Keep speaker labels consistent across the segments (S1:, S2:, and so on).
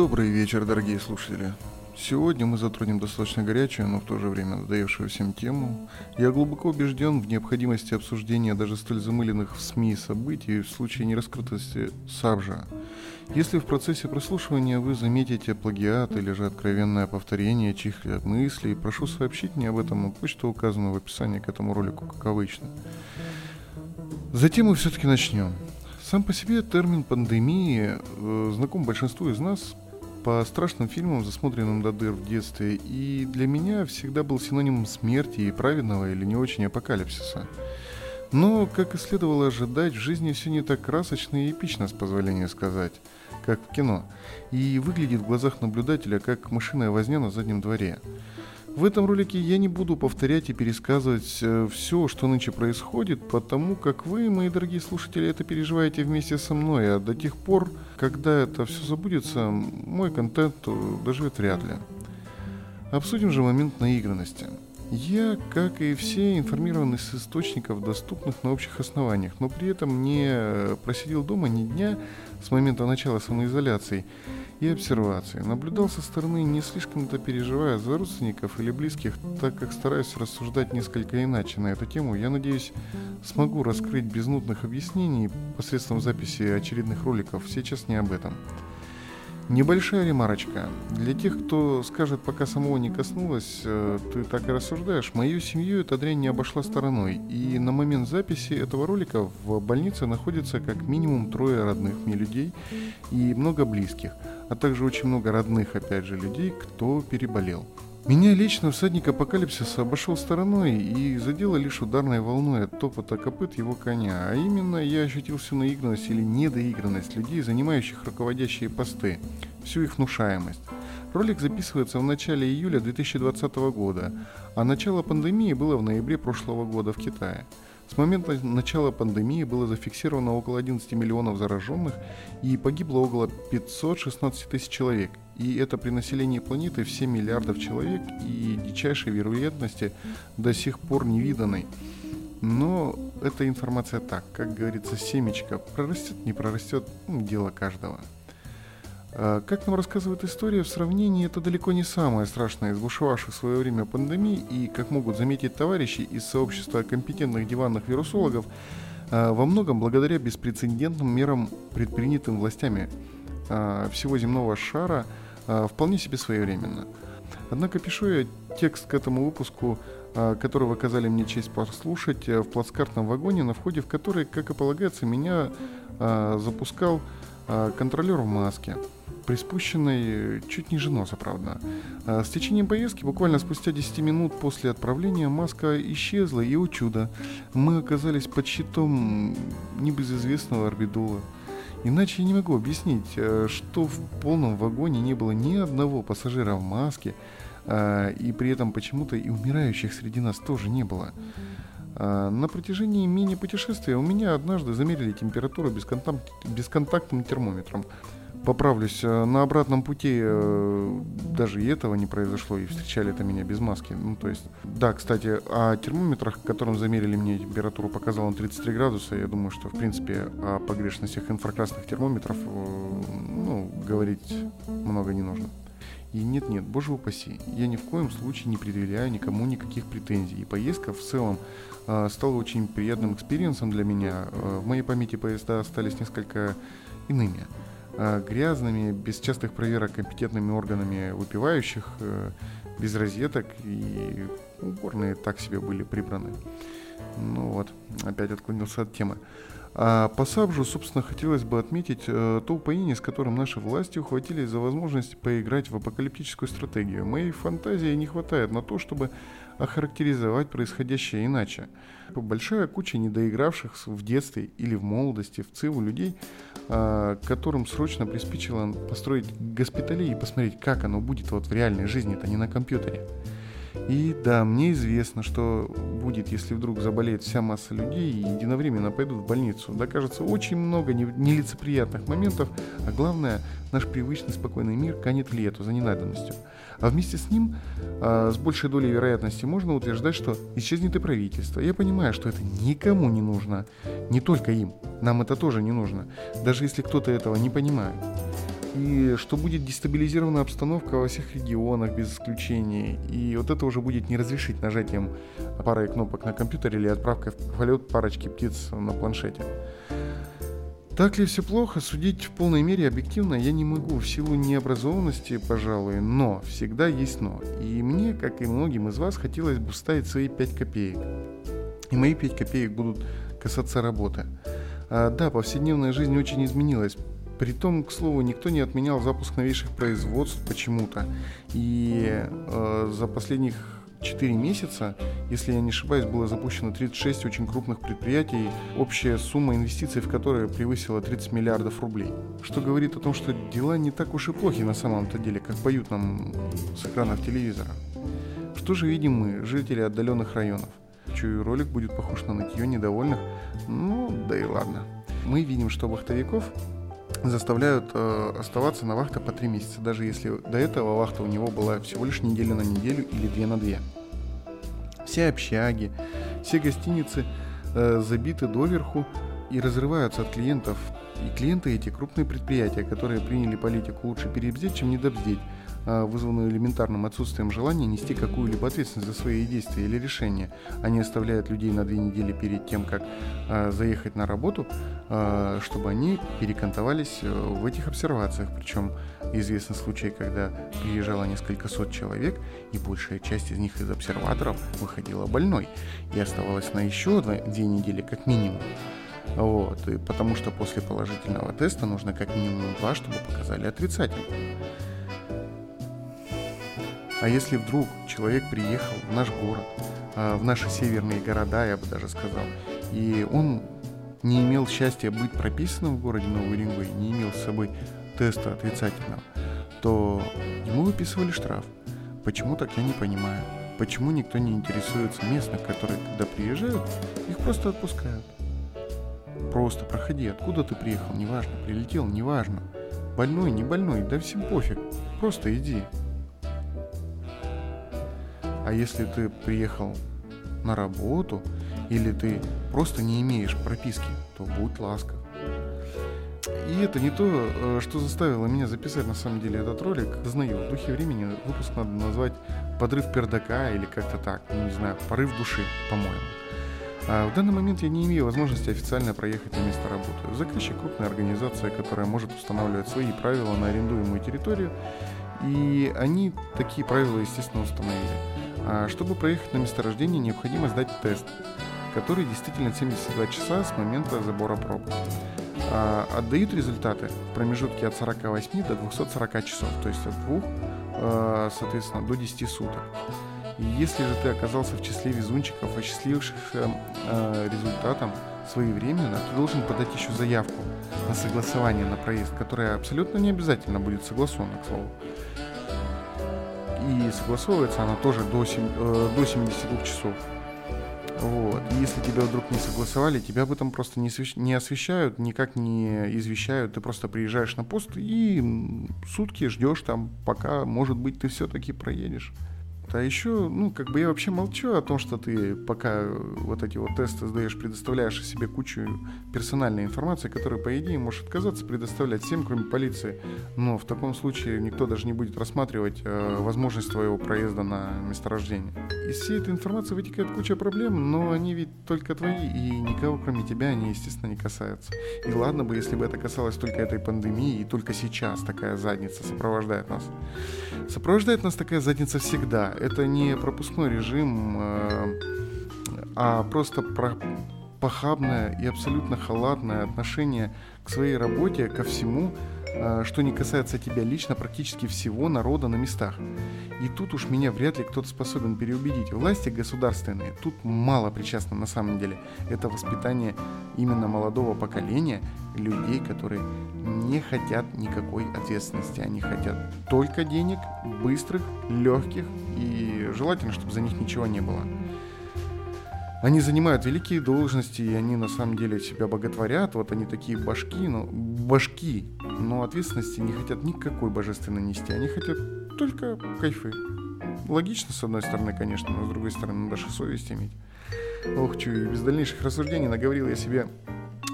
S1: Добрый вечер, дорогие слушатели. Сегодня мы затронем достаточно горячую, но в то же время надоевшую всем тему. Я глубоко убежден в необходимости обсуждения даже столь замыленных в СМИ событий в случае нераскрытости САБЖа. Если в процессе прослушивания вы заметите плагиат или же откровенное повторение чьих-либо мыслей, прошу сообщить мне об этом на почту, указанную в описании к этому ролику, как обычно. Затем мы все-таки начнем. Сам по себе термин пандемии э, знаком большинству из нас по страшным фильмам, засмотренным до дыр в детстве, и для меня всегда был синонимом смерти и праведного или не очень апокалипсиса. Но, как и следовало ожидать, в жизни все не так красочно и эпично, с позволения сказать, как в кино, и выглядит в глазах наблюдателя как машинная возня на заднем дворе. В этом ролике я не буду повторять и пересказывать э, все, что нынче происходит, потому как вы, мои дорогие слушатели, это переживаете вместе со мной, а до тех пор, когда это все забудется, мой контент э, доживет вряд ли. Обсудим же момент наигранности. Я, как и все, информирован из источников, доступных на общих основаниях, но при этом не просидел дома ни дня с момента начала самоизоляции и обсервации. Наблюдал со стороны, не слишком-то переживая за родственников или близких, так как стараюсь рассуждать несколько иначе на эту тему. Я надеюсь, смогу раскрыть без нудных объяснений посредством записи очередных роликов. Сейчас не об этом. Небольшая ремарочка. Для тех, кто скажет, пока самого не коснулось, э, ты так и рассуждаешь, мою семью эта дрянь не обошла стороной. И на момент записи этого ролика в больнице находится как минимум трое родных мне людей и много близких, а также очень много родных, опять же, людей, кто переболел. Меня лично всадник апокалипсиса обошел стороной и задела лишь ударной волной от топота копыт его коня, а именно я ощутил всю наигранность или недоигранность людей, занимающих руководящие посты, всю их внушаемость. Ролик записывается в начале июля 2020 года, а начало пандемии было в ноябре прошлого года в Китае. С момента начала пандемии было зафиксировано около 11 миллионов зараженных и погибло около 516 тысяч человек. И это при населении планеты в 7 миллиардов человек и дичайшей вероятности до сих пор невиданной. Но эта информация так, как говорится, семечко прорастет, не прорастет, ну, дело каждого. А, как нам рассказывает история, в сравнении это далеко не самое страшное из бушевавших в свое время пандемий, и, как могут заметить товарищи из сообщества компетентных диванных вирусологов, а, во многом благодаря беспрецедентным мерам, предпринятым властями а, всего земного шара, вполне себе своевременно. Однако пишу я текст к этому выпуску, который вы оказали мне честь послушать, в плацкартном вагоне, на входе в который, как и полагается, меня запускал контролер в маске приспущенной чуть ниже носа, правда. А с течением поездки, буквально спустя 10 минут после отправления, маска исчезла, и, о чудо, мы оказались под щитом небезызвестного орбидола. Иначе я не могу объяснить, э, что в полном вагоне не было ни одного пассажира в маске, а, и при этом почему-то и умирающих среди нас тоже не было. А, на протяжении мини-путешествия у меня однажды замерили температуру бесконтактным термометром поправлюсь, э, на обратном пути э, даже и этого не произошло, и встречали это меня без маски. Ну, то есть, да, кстати, о термометрах, которым замерили мне температуру, показал он 33 градуса. Я думаю, что, в принципе, о погрешностях инфракрасных термометров, э, ну, говорить много не нужно. И нет-нет, боже упаси, я ни в коем случае не предъявляю никому никаких претензий. И поездка в целом э, стала очень приятным experience'ом для меня. Э, в моей памяти поезда остались несколько иными. Э, грязными, без частых проверок компетентными органами выпивающих, э, без розеток, и уборные так себе были прибраны. Ну вот, опять отклонился от темы. А по сабжу, собственно, хотелось бы отметить э, то упоение, с которым наши власти ухватились за возможность поиграть в апокалиптическую стратегию. Моей фантазии не хватает на то, чтобы охарактеризовать происходящее иначе. Большая куча недоигравших в детстве или в молодости в ЦИВу людей, э, которым срочно приспичило построить госпитали и посмотреть, как оно будет вот в реальной жизни, это не на компьютере. И да, мне известно, что будет, если вдруг заболеет вся масса людей и единовременно пойдут в больницу. Да, кажется, очень много нелицеприятных моментов, а главное, наш привычный спокойный мир канет лету за ненадобностью. А вместе с ним, а, с большей долей вероятности, можно утверждать, что исчезнет и правительство. Я понимаю, что это никому не нужно, не только им. Нам это тоже не нужно, даже если кто-то этого не понимает. И что будет дестабилизирована обстановка во всех регионах без исключения. И вот это уже будет не разрешить нажатием пары кнопок на компьютере или отправкой в полет парочки птиц на планшете. Так ли все плохо, судить в полной мере объективно я не могу в силу необразованности, пожалуй, но всегда есть но. И мне, как и многим из вас, хотелось бы вставить свои 5 копеек. И мои 5 копеек будут касаться работы. А, да, повседневная жизнь очень изменилась. Притом, к слову, никто не отменял запуск новейших производств почему-то. И э, за последних 4 месяца, если я не ошибаюсь, было запущено 36 очень крупных предприятий, общая сумма инвестиций в которые превысила 30 миллиардов рублей. Что говорит о том, что дела не так уж и плохи на самом-то деле, как поют нам с экранов телевизора. Что же видим мы, жители отдаленных районов? Чую, ролик будет похож на нытье недовольных, ну да и ладно. Мы видим, что вахтовиков заставляют э, оставаться на вахте по три месяца, даже если до этого вахта у него была всего лишь неделя на неделю или две на две. Все общаги, все гостиницы э, забиты доверху и разрываются от клиентов. И клиенты эти крупные предприятия, которые приняли политику лучше перебздеть, чем недобздеть, вызванную элементарным отсутствием желания нести какую-либо ответственность за свои действия или решения. Они оставляют людей на две недели перед тем, как э, заехать на работу, э, чтобы они перекантовались э, в этих обсервациях. Причем известны случаи, когда приезжало несколько сот человек, и большая часть из них из обсерваторов выходила больной и оставалась на еще две недели как минимум. Вот, и потому что после положительного теста нужно как минимум два, чтобы показали отрицательный. А если вдруг человек приехал в наш город, а, в наши северные города, я бы даже сказал, и он не имел счастья быть прописанным в городе Новый Уренгой, не имел с собой теста отрицательного, то ему выписывали штраф. Почему так, я не понимаю. Почему никто не интересуется местных, которые, когда приезжают, их просто отпускают. Просто проходи, откуда ты приехал, неважно, прилетел, неважно. Больной, не больной, да всем пофиг. Просто иди. А если ты приехал на работу или ты просто не имеешь прописки, то будь ласков. И это не то, э, что заставило меня записать на самом деле этот ролик. Знаю, в духе времени выпуск надо назвать «Подрыв пердака» или как-то так, ну, не знаю, «Порыв души», по-моему. А в данный момент я не имею возможности официально проехать на место работы. Заказчик – крупная организация, которая может устанавливать свои правила на арендуемую территорию, и они такие правила, естественно, установили. А чтобы проехать на месторождение, необходимо сдать тест, который действительно 72 часа с момента забора проб. А отдают результаты в промежутке от 48 до 240 часов, то есть от 2, а, соответственно, до 10 суток. И если же ты оказался в числе везунчиков, осчастливившихся а, результатом своевременно, ты должен подать еще заявку на согласование на проезд, которая абсолютно не обязательно будет согласована, к слову и согласовывается она тоже до, 7, э, до 72 часов. Вот. Если тебя вдруг не согласовали, тебя об этом просто не, освещ... не освещают, никак не извещают. Ты просто приезжаешь на пост и сутки ждешь там, пока, может быть, ты все-таки проедешь. А еще, ну, как бы я вообще молчу о том, что ты пока вот эти вот тесты сдаешь, предоставляешь себе кучу персональной информации, которую, по идее, можешь отказаться предоставлять всем, кроме полиции. Но в таком случае никто даже не будет рассматривать э, возможность твоего проезда на месторождение. Из всей этой информации вытекает куча проблем, но они ведь только твои, и никого, кроме тебя, они, естественно, не касаются. И ладно бы, если бы это касалось только этой пандемии, и только сейчас такая задница сопровождает нас. Сопровождает нас такая задница всегда это не пропускной режим, э, а просто про похабное и абсолютно халатное отношение к своей работе, ко всему, что не касается тебя лично, практически всего народа на местах. И тут уж меня вряд ли кто-то способен переубедить. Власти государственные тут мало причастны на самом деле. Это воспитание именно молодого поколения, людей, которые не хотят никакой ответственности. Они хотят только денег, быстрых, легких и желательно, чтобы за них ничего не было. Они занимают великие должности, и они на самом деле себя боготворят. Вот они такие башки, но башки, но ответственности не хотят никакой божественно нести. Они хотят только кайфы. Логично, с одной стороны, конечно, но с другой стороны, надо же совесть иметь. Ох, чую, без дальнейших рассуждений наговорил я себе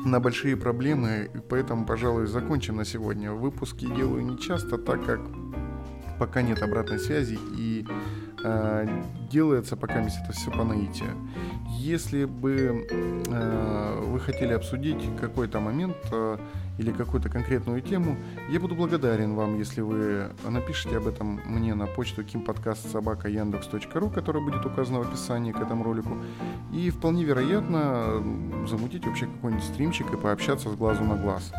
S1: на большие проблемы, и поэтому, пожалуй, закончим на сегодня. Выпуски делаю не часто, так как пока нет обратной связи и э, делается пока это все по наитию. Если бы э, вы хотели обсудить какой-то момент э, или какую-то конкретную тему, я буду благодарен вам, если вы напишите об этом мне на почту kimpodcast.sobaka.yandex.ru, которая будет указана в описании к этому ролику. И вполне вероятно замутить вообще какой-нибудь стримчик и пообщаться с глазу на глаз.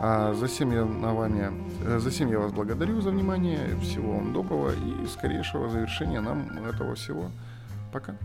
S1: А всем я на вами, э, за всем я вас благодарю за внимание. Всего вам доброго и скорейшего завершения нам этого всего. Пока.